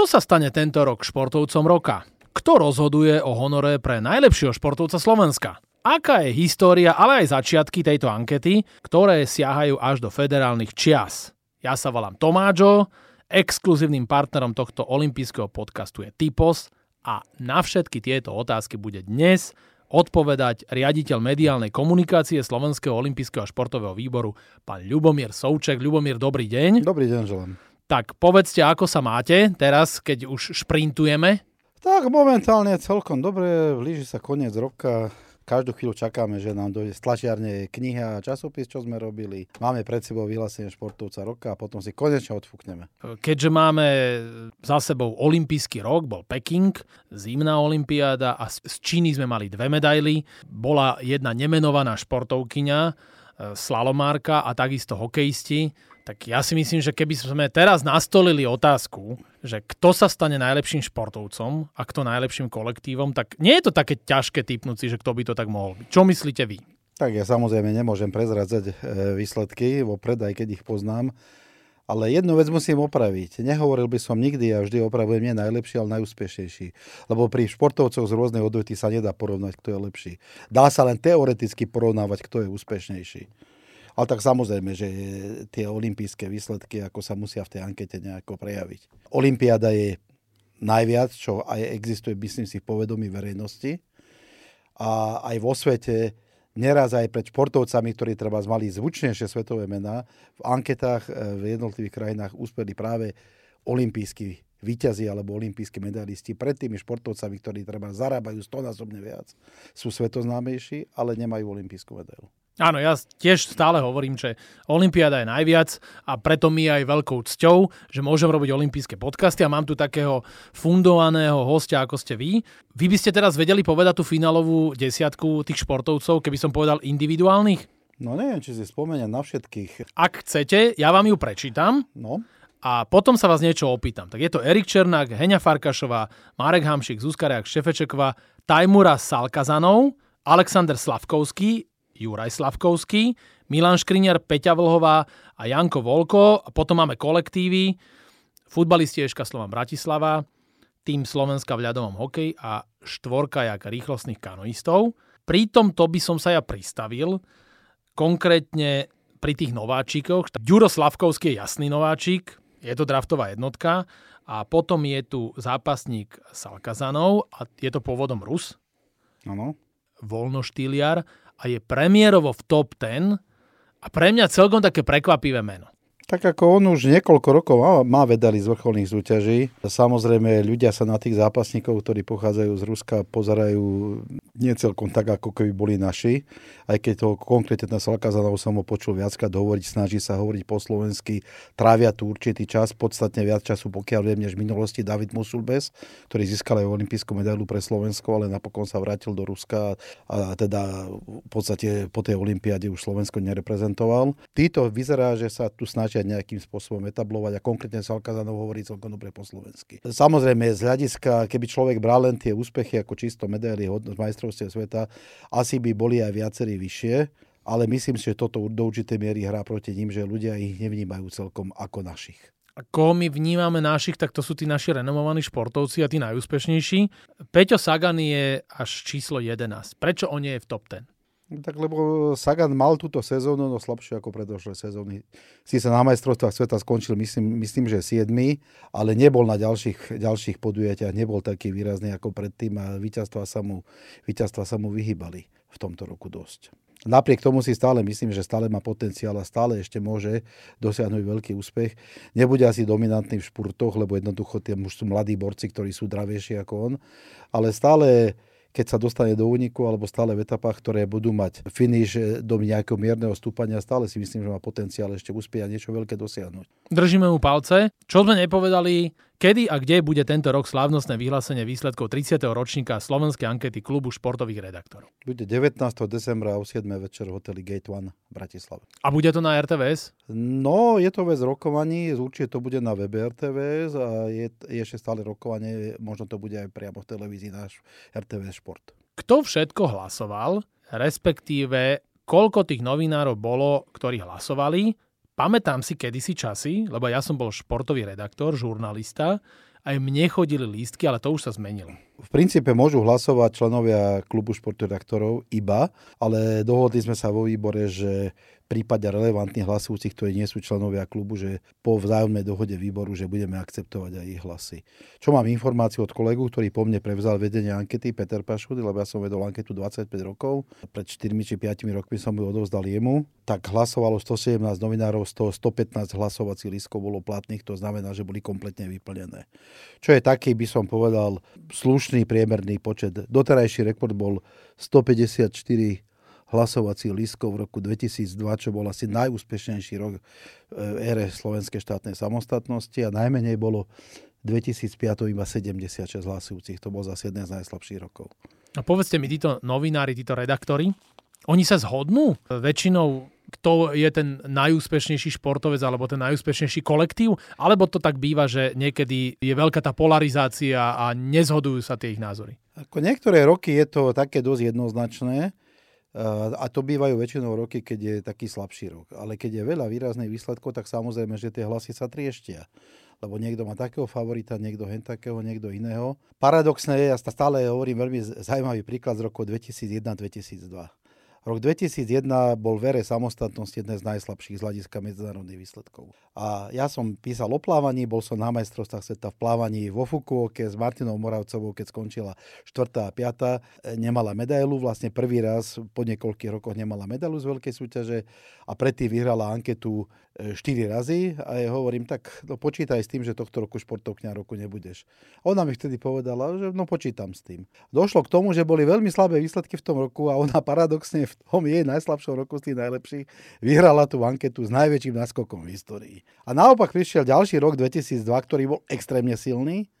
Kto sa stane tento rok športovcom roka? Kto rozhoduje o honore pre najlepšieho športovca Slovenska? Aká je história, ale aj začiatky tejto ankety, ktoré siahajú až do federálnych čias? Ja sa volám Tomáčo, exkluzívnym partnerom tohto olympijského podcastu je Typos a na všetky tieto otázky bude dnes odpovedať riaditeľ mediálnej komunikácie Slovenského olympijského športového výboru, pán Ľubomír Souček. Ľubomír, dobrý deň. Dobrý deň, želám. Tak povedzte, ako sa máte teraz, keď už šprintujeme? Tak momentálne celkom dobre, blíži sa koniec roka, každú chvíľu čakáme, že nám dojde stlačiarne kniha a časopis, čo sme robili. Máme pred sebou vyhlásenie športovca roka a potom si konečne odfúkneme. Keďže máme za sebou olimpijský rok, bol Peking, zimná olimpiáda a z Číny sme mali dve medaily. Bola jedna nemenovaná športovkyňa, e, slalomárka a takisto hokejisti tak ja si myslím, že keby sme teraz nastolili otázku, že kto sa stane najlepším športovcom a kto najlepším kolektívom, tak nie je to také ťažké typnúť si, že kto by to tak mohol byť. Čo myslíte vy? Tak ja samozrejme nemôžem prezradzať e, výsledky vopred, aj keď ich poznám. Ale jednu vec musím opraviť. Nehovoril by som nikdy, ja vždy opravujem nie najlepší, ale najúspešnejší. Lebo pri športovcoch z rôznych odvetví sa nedá porovnať, kto je lepší. Dá sa len teoreticky porovnávať, kto je úspešnejší. Ale tak samozrejme, že tie olympijské výsledky ako sa musia v tej ankete nejako prejaviť. Olympiáda je najviac, čo aj existuje, myslím si, v povedomí verejnosti. A aj vo svete, neraz aj pred športovcami, ktorí treba mali zvučnejšie svetové mená, v anketách e, v jednotlivých krajinách úspeli práve olimpijskí výťazí alebo olimpijskí medalisti pred tými športovcami, ktorí treba zarábajú stonásobne viac, sú svetoznámejší, ale nemajú olimpijskú medailu. Áno, ja tiež stále hovorím, že Olympiáda je najviac a preto mi aj veľkou cťou, že môžem robiť olympijské podcasty a mám tu takého fundovaného hostia, ako ste vy. Vy by ste teraz vedeli povedať tú finálovú desiatku tých športovcov, keby som povedal individuálnych? No neviem, či si spomeniem na všetkých. Ak chcete, ja vám ju prečítam. No. A potom sa vás niečo opýtam. Tak je to Erik Černák, Heňa Farkašová, Marek Hamšik, Zuzka Reak, Šefečeková, Tajmura Salkazanov, Alexander Slavkovský, Juraj Slavkovský, Milan Škriňar, Peťa Vlhová a Janko Volko. A potom máme kolektívy, futbalisti Eška Slovan Bratislava, tým Slovenska v ľadovom hokeji a štvorka jak rýchlostných kanoistov. Pri tomto by som sa ja pristavil, konkrétne pri tých nováčikoch. Ďuro Slavkovský je jasný nováčik, je to draftová jednotka a potom je tu zápasník Salkazanov a je to pôvodom Rus. Ano. Voľnoštýliar a je premiérovo v top 10 a pre mňa celkom také prekvapivé meno. Tak ako on už niekoľko rokov má, má vedali z vrcholných súťaží. Samozrejme, ľudia sa na tých zápasníkov, ktorí pochádzajú z Ruska, pozerajú nie celkom tak, ako keby boli naši. Aj keď to konkrétne Salkazanov som ho počul viackrát hovoriť, snaží sa hovoriť po slovensky, trávia tu určitý čas, podstatne viac času, pokiaľ viem, než v minulosti David Musulbes, ktorý získal aj olimpijskú medailu pre Slovensko, ale napokon sa vrátil do Ruska a teda v podstate po tej olympiáde už Slovensko nereprezentoval. Títo vyzerá, že sa tu snažia musia nejakým spôsobom etablovať a konkrétne Salkazanov hovorí celkom dobre po slovensky. Samozrejme, z hľadiska, keby človek bral len tie úspechy ako čisto medaily z majstrovstiev sveta, asi by boli aj viacerí vyššie, ale myslím si, že toto do určitej miery hrá proti ním, že ľudia ich nevnímajú celkom ako našich. Ako my vnímame našich, tak to sú tí naši renomovaní športovci a tí najúspešnejší. Peťo Sagan je až číslo 11. Prečo on nie je v top 10? Tak lebo Sagan mal túto sezónu no slabšiu ako predošlé sezóny. Si sa na majstrovstvách sveta skončil, myslím, myslím, že 7, ale nebol na ďalších, ďalších podujatiach, nebol taký výrazný ako predtým a víťazstva sa mu, víťazstva sa mu vyhýbali v tomto roku dosť. Napriek tomu si stále myslím, že stále má potenciál a stále ešte môže dosiahnuť veľký úspech. Nebude asi dominantný v špurtoch, lebo jednoducho tie už sú mladí borci, ktorí sú dravejší ako on, ale stále keď sa dostane do úniku alebo stále v etapách, ktoré budú mať finish do nejakého mierneho stúpania, stále si myslím, že má potenciál ešte uspieť a niečo veľké dosiahnuť. Držíme mu palce. Čo sme nepovedali, Kedy a kde bude tento rok slávnostné vyhlásenie výsledkov 30. ročníka slovenskej ankety klubu športových redaktorov? Bude 19. decembra o 7. večer v hoteli Gate One v Bratislave. A bude to na RTVS? No, je to bez rokovaní, určite to bude na webe RTVS a je, je ešte stále rokovanie, možno to bude aj priamo v televízii náš RTVS Šport. Kto všetko hlasoval, respektíve koľko tých novinárov bolo, ktorí hlasovali, Pamätám si kedysi časy, lebo ja som bol športový redaktor, žurnalista aj mne chodili lístky, ale to už sa zmenilo. V princípe môžu hlasovať členovia klubu športredaktorov iba, ale dohodli sme sa vo výbore, že prípade relevantných hlasujúcich, ktorí nie sú členovia klubu, že po vzájomnej dohode výboru, že budeme akceptovať aj ich hlasy. Čo mám informáciu od kolegu, ktorý po mne prevzal vedenie ankety, Peter Pašudy, lebo ja som vedol anketu 25 rokov, pred 4 či 5 rokmi som ju odovzdal jemu, tak hlasovalo 117 novinárov, z toho 115 hlasovacích lístkov bolo platných, to znamená, že boli kompletne vyplnené. Čo je taký, by som povedal, slušný priemerný počet. Doterajší rekord bol 154 hlasovacích lístkov v roku 2002, čo bol asi najúspešnejší rok v ére slovenskej štátnej samostatnosti a najmenej bolo 2005 iba 76 hlasujúcich. To bol zase jeden z najslabších rokov. A povedzte mi, títo novinári, títo redaktori, oni sa zhodnú väčšinou, kto je ten najúspešnejší športovec alebo ten najúspešnejší kolektív? Alebo to tak býva, že niekedy je veľká tá polarizácia a nezhodujú sa tie ich názory? Ako niektoré roky je to také dosť jednoznačné. A to bývajú väčšinou roky, keď je taký slabší rok. Ale keď je veľa výrazných výsledkov, tak samozrejme, že tie hlasy sa trieštia. Lebo niekto má takého favorita, niekto hen takého, niekto iného. Paradoxné je, ja stále hovorím veľmi zaujímavý príklad z roku 2001-2002. Rok 2001 bol vere samostatnosti jeden z najslabších z hľadiska medzinárodných výsledkov. A ja som písal o plávaní, bol som na majstrovstvách sveta v plávaní vo Fukuoke s Martinou Moravcovou, keď skončila 4. a 5. Nemala medailu, vlastne prvý raz po niekoľkých rokoch nemala medailu z veľkej súťaže a predtým vyhrala anketu 4 e, razy a ja hovorím, tak no, počítaj s tým, že tohto roku športovkňa roku nebudeš. Ona mi vtedy povedala, že no počítam s tým. Došlo k tomu, že boli veľmi slabé výsledky v tom roku a ona paradoxne v tom jej najslabšom roku z tých najlepších vyhrala tú anketu s najväčším naskokom v histórii. A naopak prišiel ďalší rok 2002, ktorý bol extrémne silný,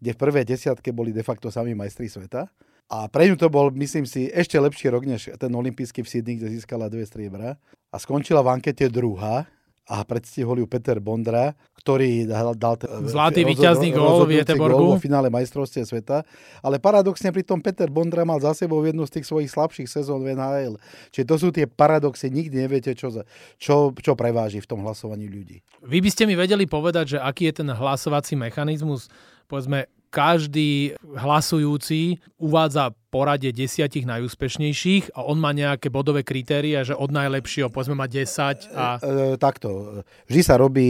kde v prvej desiatke boli de facto sami majstri sveta. A pre ňu to bol, myslím si, ešte lepší rok než ten olimpijský v Sydney, kde získala dve striebra. A skončila v ankete druhá, a predstihol ju Peter Bondra, ktorý dal, dal zlatý víťazný gól v Jeteborgu. v finále majstrovstie sveta. Ale paradoxne pri tom Peter Bondra mal za sebou jednu z tých svojich slabších sezón v NHL. Čiže to sú tie paradoxy, nikdy neviete, čo, čo, čo preváži v tom hlasovaní ľudí. Vy by ste mi vedeli povedať, že aký je ten hlasovací mechanizmus, povedzme, každý hlasujúci uvádza porade desiatich najúspešnejších a on má nejaké bodové kritéria, že od najlepšieho povedzme má 10 a... E, e, takto. Vždy sa robí,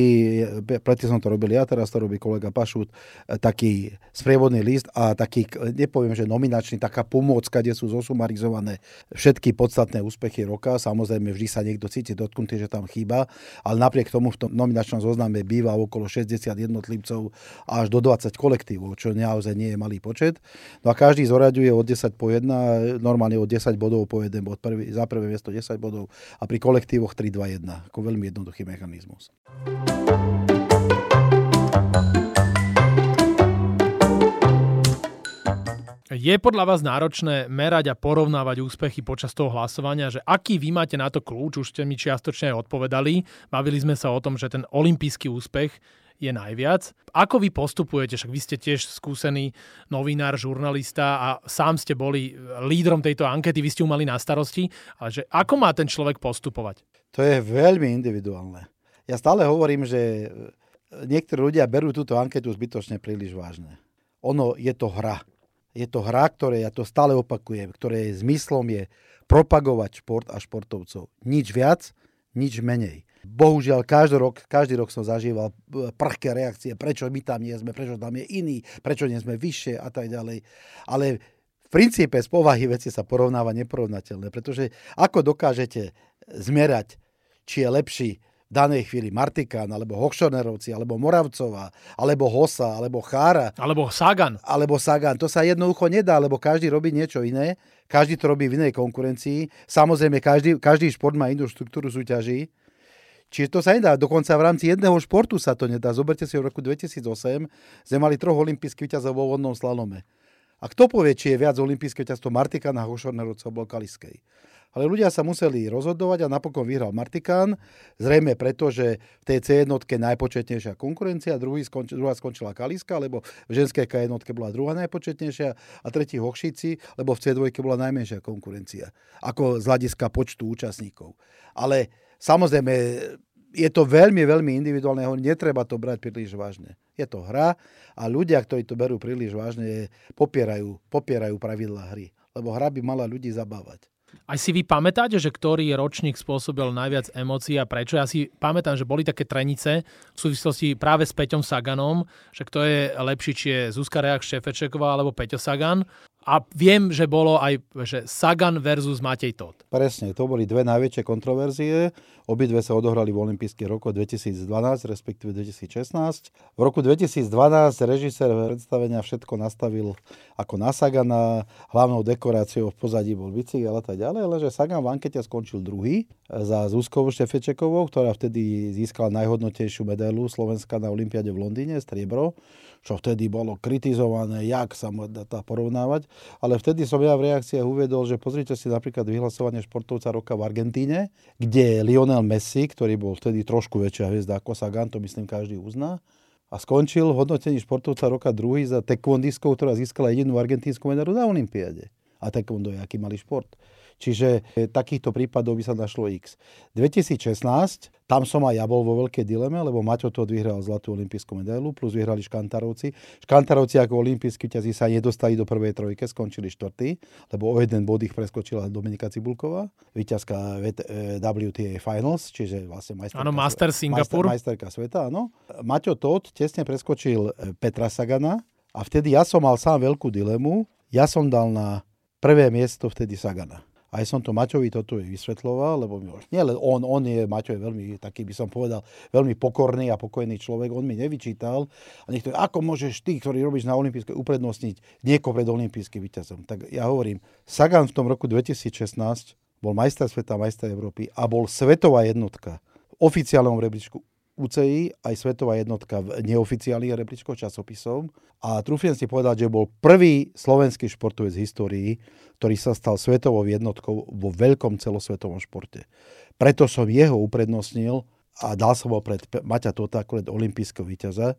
predtým som to robil ja, teraz to robí kolega Pašut, e, taký sprievodný list a taký, nepoviem, že nominačný, taká pomôcka, kde sú zosumarizované všetky podstatné úspechy roka. Samozrejme, vždy sa niekto cíti dotknutý, že tam chýba, ale napriek tomu v tom nominačnom zozname býva okolo 60 jednotlivcov až do 20 kolektívov, čo naozaj nie je malý počet. No a každý zoraďuje od 10 10 po 1, normálne o 10 bodov po 1 bod. Prvý, za prvé miesto 10 bodov a pri kolektívoch 3, 2, 1. Ako veľmi jednoduchý mechanizmus. Je podľa vás náročné merať a porovnávať úspechy počas toho hlasovania, že aký vy máte na to kľúč, už ste mi čiastočne aj odpovedali. Bavili sme sa o tom, že ten olimpijský úspech je najviac. Ako vy postupujete? Však vy ste tiež skúsený novinár, žurnalista a sám ste boli lídrom tejto ankety, vy ste ju mali na starosti, ale že ako má ten človek postupovať? To je veľmi individuálne. Ja stále hovorím, že niektorí ľudia berú túto anketu zbytočne príliš vážne. Ono je to hra. Je to hra, ktoré, ja to stále opakujem, ktoré zmyslom je propagovať šport a športovcov. Nič viac, nič menej. Bohužiaľ, každý rok, každý rok som zažíval e, prhké reakcie, prečo my tam nie sme, prečo tam je iný, prečo nie sme vyššie a tak ďalej. Ale v princípe z povahy veci sa porovnáva neporovnateľné, pretože ako dokážete zmerať, či je lepší v danej chvíli Martikán, alebo Hochšonerovci, alebo Moravcová, alebo Hosa, alebo Chára. Alebo Sagan. Alebo Sagan. To sa jednoducho nedá, lebo každý robí niečo iné, každý to robí v inej konkurencii. Samozrejme, každý, každý šport má inú štruktúru súťaží Čiže to sa nedá. Dokonca v rámci jedného športu sa to nedá. Zoberte si, v roku 2008 sme mali troch olimpijských víťazov vo vodnom slalome. A kto povie, či je viac olimpijské víťazstvo Martikán a Hošornerovcov alebo Kaliskej? Ale ľudia sa museli rozhodovať a napokon vyhral Martikán, zrejme preto, že v tej C jednotke najpočetnejšia konkurencia, druhý skonč, druhá skončila Kaliska, lebo v ženskej K jednotke bola druhá najpočetnejšia a tretí Hochšici, lebo v C2 bola najmenšia konkurencia, ako z hľadiska počtu účastníkov. Ale Samozrejme, je to veľmi, veľmi individuálne, netreba to brať príliš vážne. Je to hra a ľudia, ktorí to berú príliš vážne, popierajú, popierajú pravidla hry. Lebo hra by mala ľudí zabávať. Aj si vy pamätáte, že ktorý ročník spôsobil najviac emócií a prečo? Ja si pamätám, že boli také trenice v súvislosti práve s Peťom Saganom, že kto je lepší, či je Zuzka Reak Šefečeková alebo Peťo Sagan. A viem, že bolo aj že Sagan versus Matej Todd. Presne, to boli dve najväčšie kontroverzie. Obidve sa odohrali v olympijských rokoch 2012, respektíve 2016. V roku 2012 režisér predstavenia všetko nastavil ako na Sagana, hlavnou dekoráciou v pozadí bol bicykel a tak ďalej, ale že Sagan v ankete skončil druhý za Zuzkovou Štefečekovou, ktorá vtedy získala najhodnotejšiu medailu Slovenska na Olympiade v Londýne, striebro čo vtedy bolo kritizované, jak sa dá porovnávať. Ale vtedy som ja v reakciách uvedol, že pozrite si napríklad vyhlasovanie športovca roka v Argentíne, kde Lionel Messi, ktorý bol vtedy trošku väčšia hviezda ako Sagan, to myslím každý uzná, a skončil v hodnotení športovca roka druhý za taekwondistkou, ktorá získala jedinú argentínsku medailu na Olympiáde. A taekwondo je aký malý šport. Čiže e, takýchto prípadov by sa našlo X. 2016, tam som aj ja bol vo veľkej dileme, lebo Maťo to vyhral zlatú olimpijskú medailu, plus vyhrali Škantarovci. Škantarovci ako olimpijskí ťazí sa nedostali do prvej trojke, skončili štvrtý, lebo o jeden bod ich preskočila Dominika Cibulková, víťazka WTA Finals, čiže vlastne majsterka, ano, Master Singapur. Majster, majsterka sveta, áno. Maťo Todd tesne preskočil e, Petra Sagana a vtedy ja som mal sám veľkú dilemu. Ja som dal na prvé miesto vtedy Sagana. Aj som to Maťovi toto vysvetloval, lebo nie len on, on je, Maťo je veľmi, taký by som povedal, veľmi pokorný a pokojný človek, on mi nevyčítal. A niekto, ako môžeš ty, ktorý robíš na olympijské, uprednostniť niekoho pred olympijským víťazom. Tak ja hovorím, Sagan v tom roku 2016 bol majster sveta, majster Európy a bol svetová jednotka v oficiálnom rebríčku UCI, aj svetová jednotka v neoficiálnych rebríčkoch časopisov. A trúfiem si povedať, že bol prvý slovenský športovec v histórii, ktorý sa stal svetovou jednotkou vo veľkom celosvetovom športe. Preto som jeho uprednostnil a dal som ho pred Maťa Tota ako olimpijského víťaza,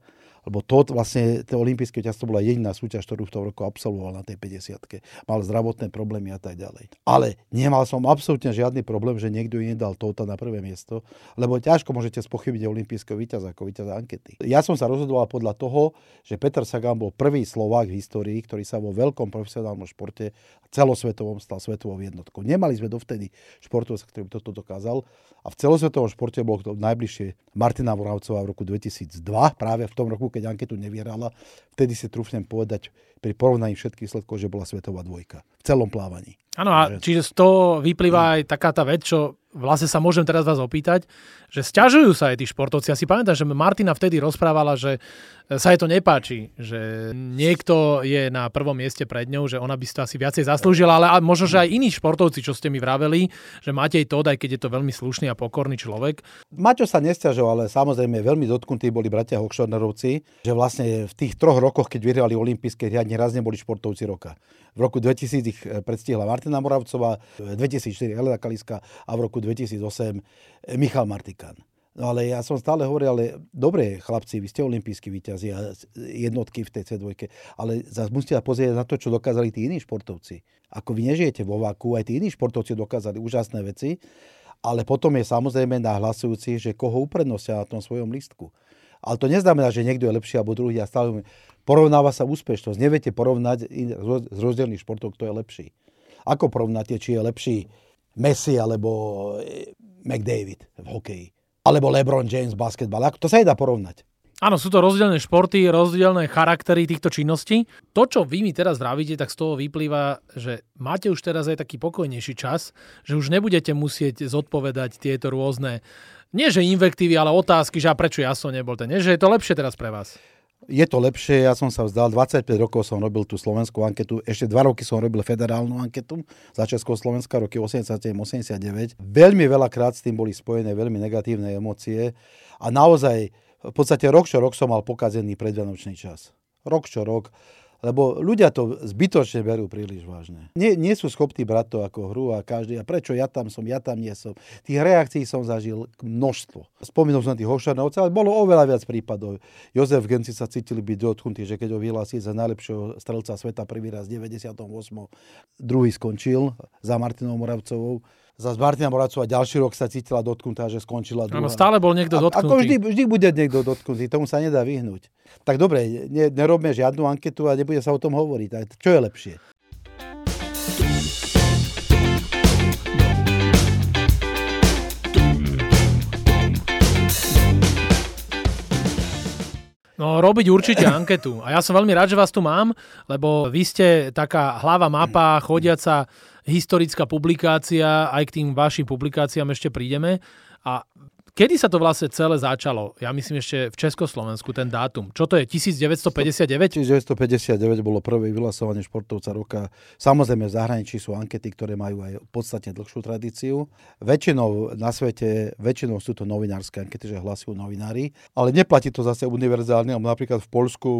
lebo to vlastne, to olympijské víťazstvo bola jediná súťaž, ktorú v tom roku absolvoval na tej 50 Mal zdravotné problémy a tak ďalej. Ale nemal som absolútne žiadny problém, že niekto iný dal Tota na prvé miesto, lebo ťažko môžete spochybiť olympijského víťaza ako víťaza ankety. Ja som sa rozhodoval podľa toho, že Peter Sagan bol prvý Slovák v histórii, ktorý sa vo veľkom profesionálnom športe celosvetovom stal svetovou jednotkou. Nemali sme dovtedy športovca, ktorý by toto dokázal. A v celosvetovom športe bol to najbližšie Martina Voravcová v roku 2002, práve v tom roku, keď anketu nevyhrala, vtedy si trúfnem povedať pri porovnaní všetkých výsledkov, že bola svetová dvojka v celom plávaní. Áno, a čiže z toho vyplýva aj taká tá vec, čo vlastne sa môžem teraz vás opýtať, že stiažujú sa aj tí športovci. Ja si pamätám, že Martina vtedy rozprávala, že sa jej to nepáči, že niekto je na prvom mieste pred ňou, že ona by si to asi viacej zaslúžila, ale možno, že aj iní športovci, čo ste mi vraveli, že Matej Todd, aj keď je to veľmi slušný a pokorný človek. Maťo sa nestiažoval, ale samozrejme veľmi dotknutí boli bratia Hochschornerovci, že vlastne v tých troch rokoch, keď vyhrali olympijské riadne, raz neboli športovci roka. V roku 2000 ich predstihla Martina Moravcová, 2004 Helena Kaliska a v roku 2008 Michal Martikán. No ale ja som stále hovoril, ale dobre, chlapci, vy ste olimpijskí výťazí a jednotky v tej C2, ale zase musíte pozrieť na to, čo dokázali tí iní športovci. Ako vy nežijete vo vaku, aj tí iní športovci dokázali úžasné veci, ale potom je samozrejme na hlasujúci, že koho uprednostia na tom svojom listku. Ale to neznamená, že niekto je lepší alebo druhý. A stále porovnáva sa úspešnosť. Neviete porovnať z rozdielných športov, kto je lepší. Ako porovnáte, či je lepší Messi alebo eh, McDavid v hokeji. Alebo LeBron James v basketbale. To sa nedá porovnať. Áno, sú to rozdielne športy, rozdielne charaktery týchto činností. To, čo vy mi teraz vravíte, tak z toho vyplýva, že máte už teraz aj taký pokojnejší čas, že už nebudete musieť zodpovedať tieto rôzne, nie že invektívy, ale otázky, že a prečo ja som nebol ten, nie, že je to lepšie teraz pre vás je to lepšie, ja som sa vzdal, 25 rokov som robil tú slovenskú anketu, ešte 2 roky som robil federálnu anketu za Československa, roky 87-89. Veľmi veľakrát s tým boli spojené veľmi negatívne emócie a naozaj v podstate rok čo rok som mal pokazený predvianočný čas. Rok čo rok lebo ľudia to zbytočne berú príliš vážne. Nie, nie sú schopní brať to ako hru a každý, a prečo ja tam som, ja tam nie som. Tých reakcií som zažil množstvo. Spomínal som tých Hošanovcov, ale bolo oveľa viac prípadov. Jozef Genci sa cítili byť dotknutí, že keď ho vyhlási za najlepšieho strelca sveta prvý raz v 98. Druhý skončil za Martinou Moravcovou Zas Martina Moravcová ďalší rok sa cítila dotknutá, že skončila druhá. Áno, stále bol niekto A- dotknutý. Ako vždy, vždy bude niekto dotknutý, tomu sa nedá vyhnúť. Tak dobre, ne, nerobme žiadnu anketu a nebude sa o tom hovoriť. Tak čo je lepšie? No, robiť určite anketu. A ja som veľmi rád, že vás tu mám, lebo vy ste taká hlava mapa, chodiaca historická publikácia, aj k tým vašim publikáciám ešte prídeme. A kedy sa to vlastne celé začalo? Ja myslím ešte v Československu, ten dátum. Čo to je? 1959? 1959 bolo prvé vyhlasovanie športovca roka. Samozrejme v zahraničí sú ankety, ktoré majú aj podstatne dlhšiu tradíciu. Väčšinou na svete, väčšinou sú to novinárske ankety, že hlasujú novinári, ale neplatí to zase univerzálne, napríklad v Polsku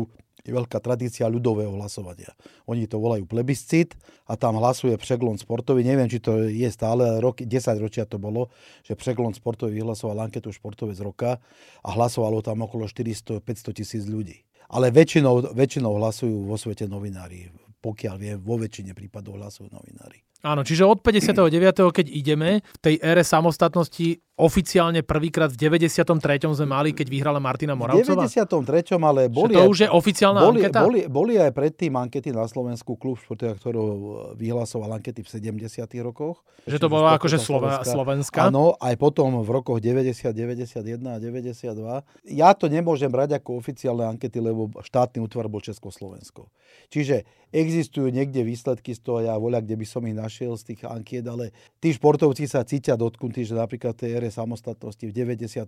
je veľká tradícia ľudového hlasovania. Oni to volajú plebiscit a tam hlasuje Přeglon sportový. Neviem, či to je stále, roky, 10 ročia to bolo, že Přeglon sportový vyhlasoval anketu športovec roka a hlasovalo tam okolo 400-500 tisíc ľudí. Ale väčšinou, väčšinou hlasujú vo svete novinári. Pokiaľ viem, vo väčšine prípadov hlasujú novinári. Áno, čiže od 59. keď ideme, v tej ére samostatnosti oficiálne prvýkrát v 93. sme mali, keď vyhrala Martina V Moravcová. 93. ale Že boli, to aj- už je oficiálna boli, anketa? boli, boli aj predtým ankety na Slovensku, klub športovia, ktorý vyhlasoval ankety v 70. rokoch. Že to bola akože Slova- Slovenská? Áno, aj potom v rokoch 90, 91 a 92. Ja to nemôžem brať ako oficiálne ankety, lebo štátny útvar bol Československo. Čiže existujú niekde výsledky z toho, ja voľa, kde by som ich našiel z tých ankiet, ale tí športovci sa cítia dotknutí, že napríklad v tej samostatnosti v 90.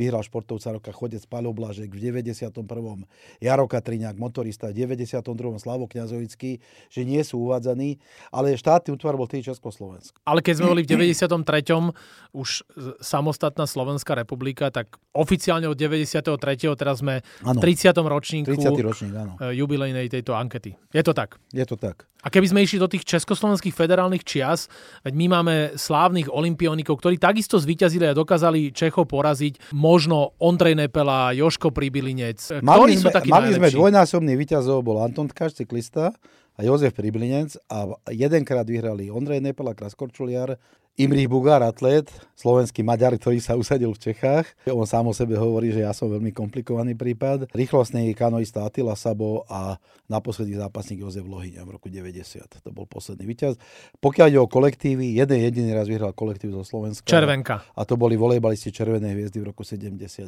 vyhral športovca roka chodec Paľo Blažek, v 91. Jaroka Triňák, motorista, v 92. Slavo Kňazovický, že nie sú uvádzaní, ale štátny útvar bol tý Československo. Ale keď sme boli v 93. už samostatná Slovenská republika, tak oficiálne od 93. teraz sme v Áno. 30. ročníku 30. ročník, áno. e, jubilejnej tejto ankety. Je to tak. Je to tak. A keby sme išli do tých československých federálnych čias, veď my máme slávnych olimpionikov, ktorí takisto zvíťazili a dokázali Čechov poraziť, možno Ondrej Nepela, Joško Pribilinec. Mali Ktorí sú sme, takí mali sme najlepší? dvojnásobný víťazov, bol Anton Tkač, cyklista a Jozef Priblinec a jedenkrát vyhrali Ondrej Nepel a Kraskorčuliar, Imrich Bugár, atlet, slovenský Maďar, ktorý sa usadil v Čechách. On sám o sebe hovorí, že ja som veľmi komplikovaný prípad. Rýchlostný kanoista Attila Sabo a naposledy zápasník Jozef Lohyňa v roku 90. To bol posledný víťaz. Pokiaľ ide o kolektívy, jeden jediný raz vyhral kolektív zo Slovenska. Červenka. A to boli volejbalisti Červenej hviezdy v roku 79.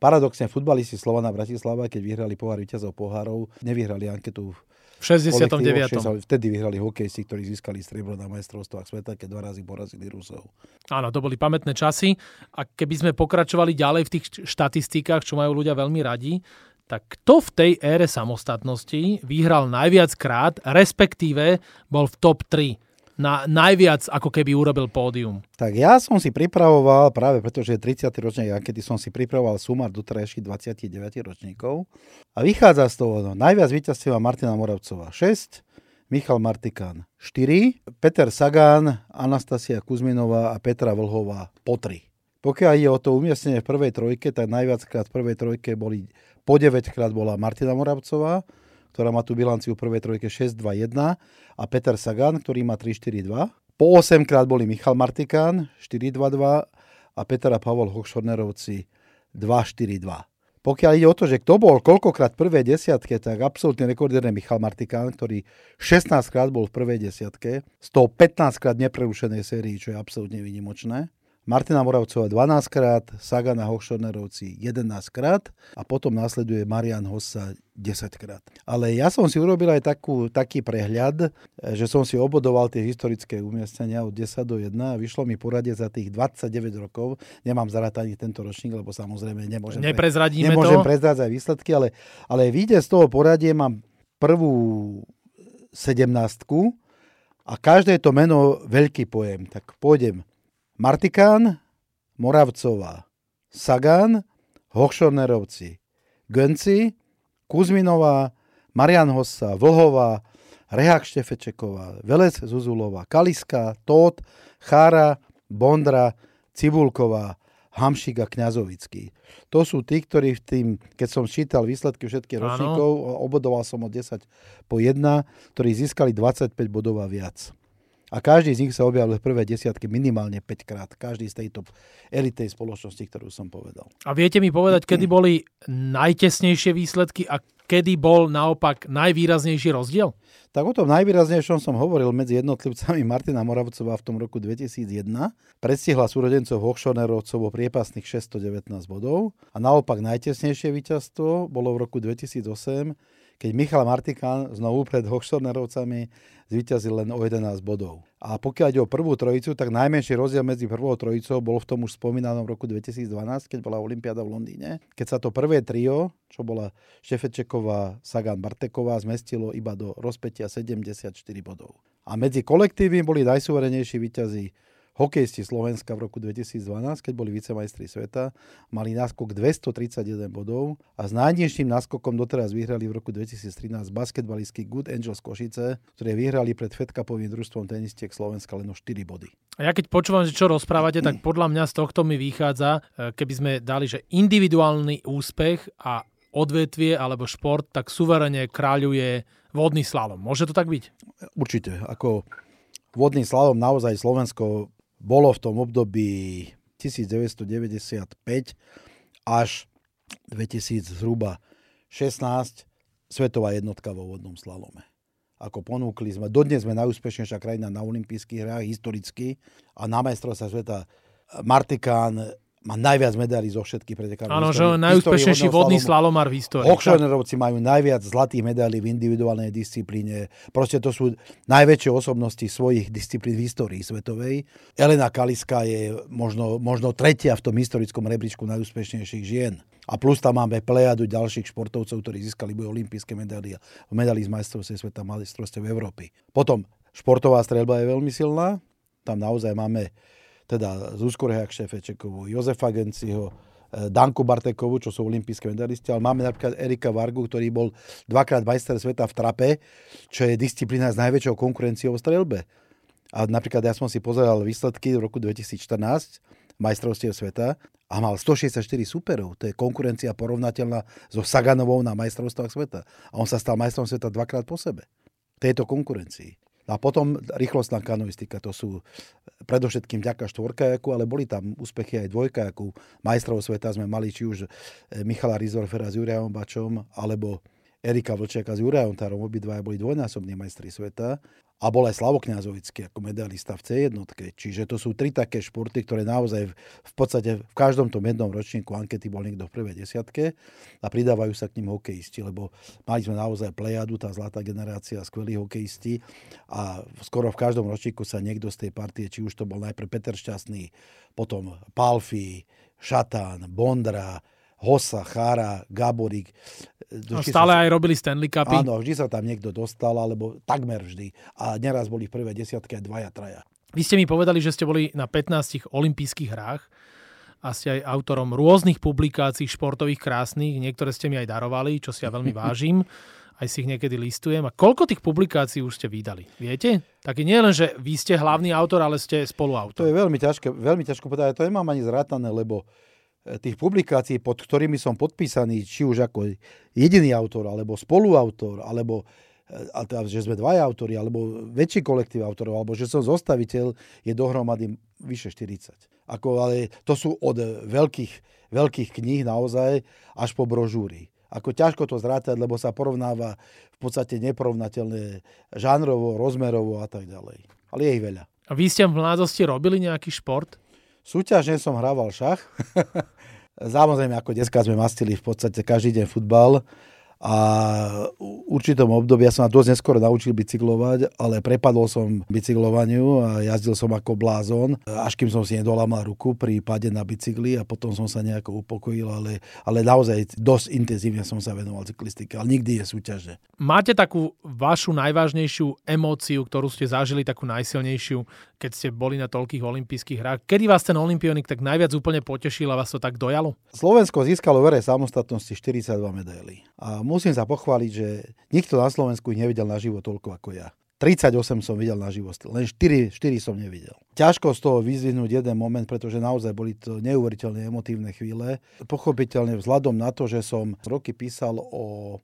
Paradoxne, futbalisti Slovana Bratislava, keď vyhrali pohár víťazov pohárov, nevyhrali anketu V 69. kolektívoch, Vtedy vyhrali hokejisti, ktorí získali striebro na majstrovstvách sveta, keď dva razy porazili Rusov. Áno, to boli pamätné časy. A keby sme pokračovali ďalej v tých štatistikách, čo majú ľudia veľmi radi, tak kto v tej ére samostatnosti vyhral najviac krát, respektíve bol v top 3 na najviac ako keby urobil pódium. Tak ja som si pripravoval, práve pretože je 30. ročník ankety, som si pripravoval sumár doterajších 29 ročníkov. A vychádza z toho, no, najviac víťazstiev Martina Moravcová 6, Michal Martikán 4, Peter Sagán, Anastasia Kuzminová a Petra Vlhová po 3. Pokiaľ ide o to umiestnenie v prvej trojke, tak najviackrát v prvej trojke boli, po 9 krát bola Martina Moravcová, ktorá má tú bilanciu v prvej trojke 6-2-1 a Peter Sagan, ktorý má 3-4-2. Po 8 krát boli Michal Martikán 4-2-2 a Peter a Pavol Hochschornerovci 2-4-2. Pokiaľ ide o to, že kto bol koľkokrát v prvej desiatke, tak absolútne rekordér Michal Martikán, ktorý 16 krát bol v prvej desiatke, z toho 15 krát neprerušenej sérii, čo je absolútne výnimočné. Martina Moravcová 12 krát, Sagan a Hochschornerovci 11 krát a potom následuje Marian Hossa 10 krát. Ale ja som si urobil aj takú, taký prehľad, že som si obodoval tie historické umiestnenia od 10 do 1 a vyšlo mi poradie za tých 29 rokov. Nemám zarátať ani tento ročník, lebo samozrejme nemôžem, pre- Neprezradíme nemôžem to. prezrádzať výsledky, ale, ale vyjde z toho poradie, mám prvú 17 a každé to meno veľký pojem. Tak pôjdem. Martikán, Moravcová, Sagan, Hochschornerovci, Gönci, Kuzminová, Marian Hossa, Vlhová, Rehák Štefečeková, Velec Zuzulová, Kaliska, Tóth, Chára, Bondra, Cibulková, Hamšik a Kňazovický. To sú tí, ktorí v tým, keď som čítal výsledky všetkých ročníkov, obodoval som od 10 po 1, ktorí získali 25 bodov a viac. A každý z nich sa objavil v prvé desiatke minimálne 5 krát. Každý z tejto elitej spoločnosti, ktorú som povedal. A viete mi povedať, kedy boli najtesnejšie výsledky a kedy bol naopak najvýraznejší rozdiel? Tak o tom najvýraznejšom som hovoril medzi jednotlivcami Martina Moravcová v tom roku 2001. Predstihla súrodencov Hochschonerovcov o priepasných 619 bodov a naopak najtesnejšie víťazstvo bolo v roku 2008 keď Michal Martikán znovu pred Hochstornerovcami zvíťazil len o 11 bodov. A pokiaľ ide o prvú trojicu, tak najmenší rozdiel medzi prvou trojicou bol v tom už spomínanom roku 2012, keď bola Olympiáda v Londýne, keď sa to prvé trio, čo bola Šefečeková, Sagan, Barteková, zmestilo iba do rozpetia 74 bodov. A medzi kolektívmi boli najsúverenejší víťazi Hokejisti Slovenska v roku 2012, keď boli vicemajstri sveta, mali náskok 231 bodov a s najnižším náskokom doteraz vyhrali v roku 2013 basketbalistky Good Angels Košice, ktoré vyhrali pred Fed Cupovým družstvom tenistiek Slovenska len o 4 body. A ja keď počúvam, že čo rozprávate, tak podľa mňa z tohto mi vychádza, e, keby sme dali, že individuálny úspech a odvetvie alebo šport, tak suverene kráľuje vodný slalom. Môže to tak byť? Určite. Ako vodný slalom naozaj Slovensko bolo v tom období 1995 až 2000 zhruba 16 svetová jednotka vo vodnom slalome. Ako ponúkli sme, dodnes sme najúspešnejšia krajina na olympijských hrách historicky a na majstrovstvá sveta Martikán má najviac medailí zo všetkých pretekárov. Áno, že najúspešnejší vodný slalomár v histórii. Hochscheinerovci majú najviac zlatých medailí v individuálnej disciplíne. Proste to sú najväčšie osobnosti svojich disciplín v histórii svetovej. Elena Kaliska je možno, možno tretia v tom historickom rebríčku najúspešnejších žien. A plus tam máme plejadu ďalších športovcov, ktorí získali buď olympijské medaily v medali z majstrovstve sveta, majstrovstve Európy. Potom športová streľba je veľmi silná. Tam naozaj máme teda Zuzku Rehak Šefečekovú, Jozefa Genciho, e, Danku Bartekovu, čo sú olimpijské medalisti, ale máme napríklad Erika Vargu, ktorý bol dvakrát majster sveta v trape, čo je disciplína s najväčšou konkurenciou v strelbe. A napríklad ja som si pozeral výsledky v roku 2014 majstrovstiev sveta a mal 164 superov. To je konkurencia porovnateľná so Saganovou na majstrovstvách sveta. A on sa stal majstrom sveta dvakrát po sebe. Tejto konkurencii. A potom rýchlostná kanoistika, to sú predovšetkým ďaká štvorkajaku, ale boli tam úspechy aj dvojkajaku. Majstrov sveta sme mali či už eh, Michala Rizorfera s Jurajom Bačom, alebo Erika Vlčiaka s Jurajom Tarom, obidvaja boli dvojnásobní majstri sveta a bol aj Slavo ako medalista v C1. Čiže to sú tri také športy, ktoré naozaj v, v podstate v každom tom jednom ročníku ankety bol niekto v prvej desiatke a pridávajú sa k ním hokejisti, lebo mali sme naozaj plejadu, tá zlatá generácia, skvelí hokejisti a skoro v každom ročníku sa niekto z tej partie, či už to bol najprv Peter Šťastný, potom Palfi, Šatán, Bondra, Hosa, Chára, Gaborik. No, stále sa, aj robili Stanley Cupy. Áno, vždy sa tam niekto dostal, alebo takmer vždy. A neraz boli v prvé desiatke aj dvaja, traja. Vy ste mi povedali, že ste boli na 15 olympijských hrách a ste aj autorom rôznych publikácií športových krásnych, niektoré ste mi aj darovali, čo si ja veľmi vážim, aj si ich niekedy listujem. A koľko tých publikácií už ste vydali? Viete? Taký nie len, že vy ste hlavný autor, ale ste spoluautor. To je veľmi ťažké, veľmi ťažko povedať, to nemám ani zrátané, lebo tých publikácií, pod ktorými som podpísaný, či už ako jediný autor, alebo spoluautor, alebo a teda, že sme dvaja autori, alebo väčší kolektív autorov, alebo že som zostaviteľ, je dohromady vyše 40. Ako, ale to sú od veľkých, veľkých kníh naozaj až po brožúry. Ako ťažko to zrátať, lebo sa porovnáva v podstate neporovnateľné žánrovo, rozmerovo a tak ďalej. Ale je ich veľa. A vy ste v mladosti robili nejaký šport? Súťažne som hrával šach. Samozrejme, ako dneska sme mastili v podstate každý deň futbal a v určitom období ja som sa dosť neskôr naučil bicyklovať, ale prepadol som bicyklovaniu a jazdil som ako blázon, až kým som si nedolamal ruku pri pade na bicykli a potom som sa nejako upokojil, ale, ale naozaj dosť intenzívne som sa venoval cyklistike, ale nikdy je súťaže. Máte takú vašu najvážnejšiu emóciu, ktorú ste zažili, takú najsilnejšiu, keď ste boli na toľkých olympijských hrách? Kedy vás ten olimpionik tak najviac úplne potešil a vás to tak dojalo? Slovensko získalo vere samostatnosti 42 medailí. A musím sa pochváliť, že nikto na Slovensku ich nevidel naživo toľko ako ja. 38 som videl na život, len 4, 4 som nevidel. Ťažko z toho vyzvihnúť jeden moment, pretože naozaj boli to neuveriteľne emotívne chvíle. Pochopiteľne vzhľadom na to, že som roky písal o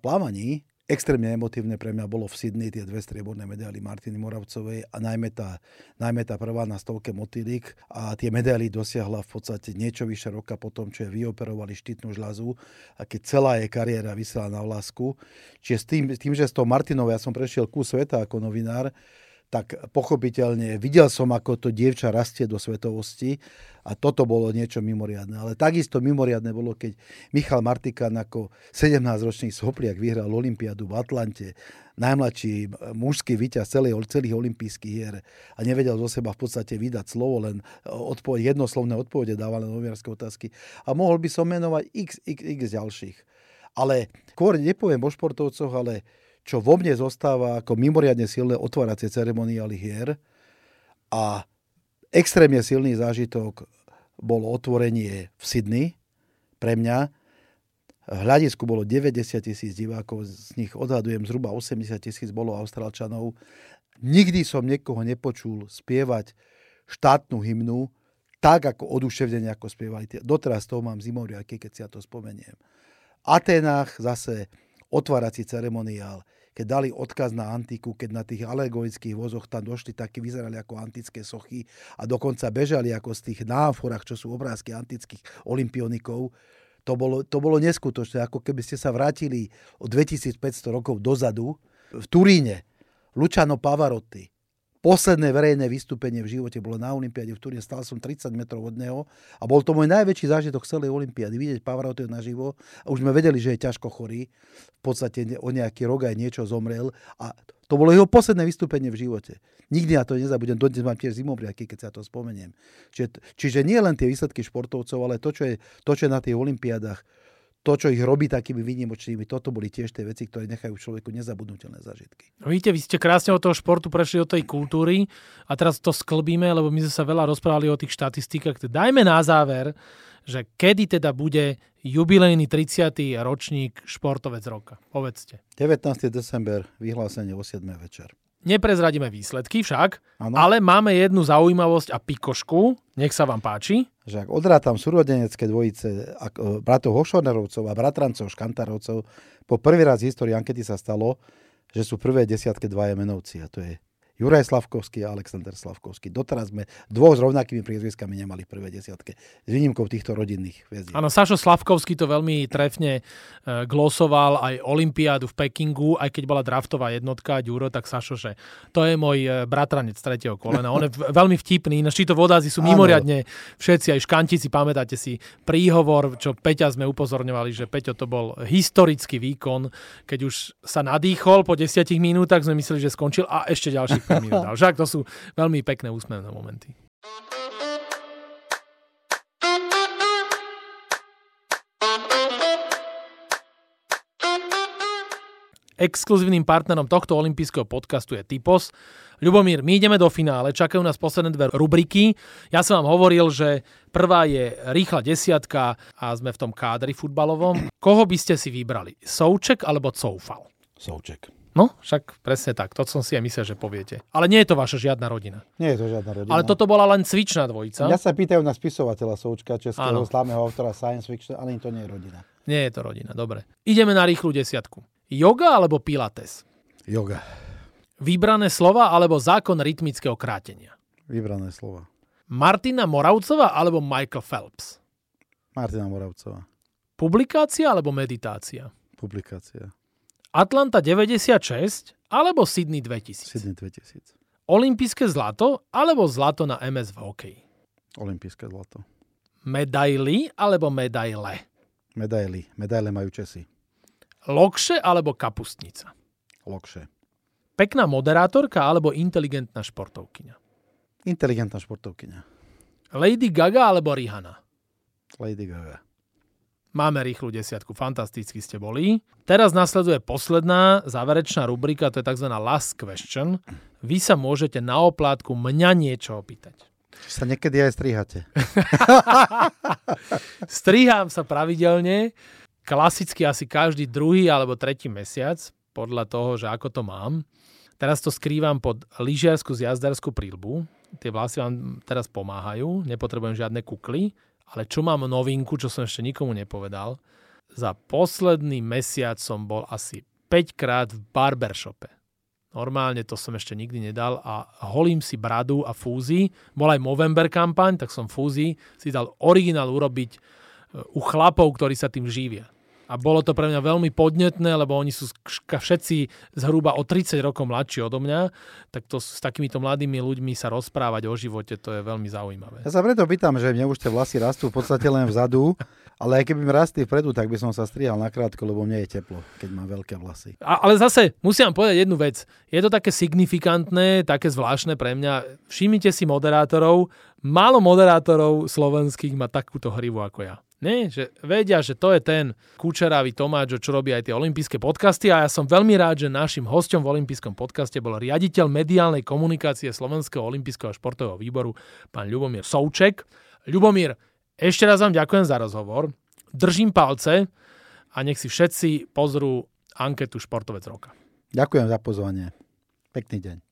plávaní, extrémne emotívne pre mňa bolo v Sydney tie dve strieborné medaily Martiny Moravcovej a najmä tá, najmä tá prvá na stovke motýlik a tie medaily dosiahla v podstate niečo vyše roka potom, čo je vyoperovali štítnu žľazu a keď celá jej kariéra vysela na vlásku. Čiže s tým, tým, že s tou Martinou ja som prešiel ku sveta ako novinár, tak pochopiteľne videl som, ako to dievča rastie do svetovosti a toto bolo niečo mimoriadne. Ale takisto mimoriadne bolo, keď Michal Martikan ako 17-ročný sopliak vyhral Olympiádu v Atlante, najmladší mužský víťaz celých, celých olympijských hier a nevedel zo seba v podstate vydať slovo, len odpoveď, jednoslovné odpovede dával na novinárske otázky. A mohol by som menovať x, x, x ďalších. Ale skôr nepoviem o športovcoch, ale čo vo mne zostáva ako mimoriadne silné otváracie ceremoniály hier a extrémne silný zážitok bolo otvorenie v Sydney pre mňa. V hľadisku bolo 90 tisíc divákov, z nich odhadujem zhruba 80 tisíc bolo Austrálčanov. Nikdy som niekoho nepočul spievať štátnu hymnu tak ako oduševnenie, ako spievali. Doteraz toho mám zimoriaky, keď si ja to spomeniem. Atenách zase otvárací ceremoniál, keď dali odkaz na antiku, keď na tých alegorických vozoch tam došli, takí vyzerali ako antické sochy a dokonca bežali ako z tých náforách, čo sú obrázky antických olimpionikov. To bolo, to bolo neskutočné, ako keby ste sa vrátili o 2500 rokov dozadu v Turíne. Luciano Pavarotti, posledné verejné vystúpenie v živote bolo na Olympiáde v Turíne. Stal som 30 metrov od neho a bol to môj najväčší zážitok celej Olympiády. Vidieť Pavarottiho naživo a už sme vedeli, že je ťažko chorý. V podstate o nejaký rok aj niečo zomrel a to bolo jeho posledné vystúpenie v živote. Nikdy na to nezabudem, dodnes mám tiež zimobriaky, keď sa to spomeniem. Čiže, čiže nie len tie výsledky športovcov, ale to, čo je, to, čo je na tých olympiádach, to, čo ich robí takými výnimočnými, toto boli tiež tie veci, ktoré nechajú človeku nezabudnutelné zážitky. No vidíte, vy ste krásne od toho športu prešli do tej kultúry a teraz to sklbíme, lebo my sme sa veľa rozprávali o tých štatistikách. Dajme na záver, že kedy teda bude jubilejný 30. ročník športovec roka. Povedzte. 19. december, vyhlásenie o 7. večer. Neprezradíme výsledky však, ano. ale máme jednu zaujímavosť a pikošku. Nech sa vám páči. Že ak odrátam súrodenecké dvojice e, bratov Hošonerovcov a bratrancov Škantarovcov, po prvý raz v histórii ankety sa stalo, že sú prvé desiatke dvaja menovci a to je Juraj Slavkovský a Alexander Slavkovský. Doteraz sme dvoch s rovnakými priezviskami nemali prvé desiatke. S výnimkou týchto rodinných hviezdiek. Áno, Sašo Slavkovský to veľmi trefne e, glosoval aj Olympiádu v Pekingu, aj keď bola draftová jednotka Ďuro, tak Sašo, že to je môj e, bratranec tretieho kolena. On je veľmi vtipný, ináč títo vodáci sú mimoriadne všetci, aj škantici, pamätáte si príhovor, čo Peťa sme upozorňovali, že Peťo to bol historický výkon, keď už sa nadýchol po desiatich minútach, sme mysleli, že skončil a ešte ďalší dal. Však to sú veľmi pekné úsmevné momenty. Exkluzívnym partnerom tohto olympijského podcastu je Typos. Ľubomír, my ideme do finále, čakajú nás posledné dve rubriky. Ja som vám hovoril, že prvá je rýchla desiatka a sme v tom kádri futbalovom. Koho by ste si vybrali? Souček alebo Coufal? Souček. No, však presne tak. To som si aj myslel, že poviete. Ale nie je to vaša žiadna rodina. Nie je to žiadna rodina. Ale toto bola len cvičná dvojica. Ja sa pýtajú na spisovateľa Součka, českého ano. slávneho autora science fiction, ale to nie je rodina. Nie je to rodina, dobre. Ideme na rýchlu desiatku. Yoga alebo pilates? Yoga. Vybrané slova alebo zákon rytmického krátenia? Vybrané slova. Martina Moravcová alebo Michael Phelps? Martina Moravcová. Publikácia alebo meditácia? Publikácia. Atlanta 96 alebo Sydney 2000? Sydney 2000. Olympijské zlato alebo zlato na MS v hokeji? Olympijské zlato. Medaily alebo medaile? Medaily. Medaile majú Česi. Lokše alebo kapustnica? Lokše. Pekná moderátorka alebo inteligentná športovkyňa? Inteligentná športovkyňa. Lady Gaga alebo Rihanna? Lady Gaga. Máme rýchlu desiatku, fantasticky ste boli. Teraz nasleduje posledná záverečná rubrika, to je tzv. last question. Vy sa môžete na oplátku mňa niečo opýtať. Sa niekedy aj strihate. Strihám sa pravidelne, klasicky asi každý druhý alebo tretí mesiac, podľa toho, že ako to mám. Teraz to skrývam pod lyžiarsku zjazdarskú prílbu. Tie vlasy vám teraz pomáhajú, nepotrebujem žiadne kukly. Ale čo mám novinku, čo som ešte nikomu nepovedal, za posledný mesiac som bol asi 5 krát v barbershope. Normálne to som ešte nikdy nedal a holím si bradu a fúzi. Bol aj Movember kampaň, tak som fúzi si dal originál urobiť e, u chlapov, ktorí sa tým živia. A bolo to pre mňa veľmi podnetné, lebo oni sú všetci zhruba o 30 rokov mladší odo mňa, tak to s takýmito mladými ľuďmi sa rozprávať o živote, to je veľmi zaujímavé. Ja sa preto pýtam, že mne už tie vlasy rastú v podstate len vzadu, ale aj keby mi rastli vpredu, tak by som sa strihal nakrátko, lebo mne je teplo, keď mám veľké vlasy. A, ale zase musím povedať jednu vec. Je to také signifikantné, také zvláštne pre mňa. Všimnite si moderátorov. Málo moderátorov slovenských má takúto hrivu ako ja. Nie, že vedia, že to je ten Kučeravý Tomáč, čo robí aj tie olympijské podcasty a ja som veľmi rád, že našim hostom v olympijskom podcaste bol riaditeľ mediálnej komunikácie Slovenského olympijského športového výboru, pán Ľubomír Souček. Ľubomír, ešte raz vám ďakujem za rozhovor. Držím palce a nech si všetci pozrú anketu Športovec roka. Ďakujem za pozvanie. Pekný deň.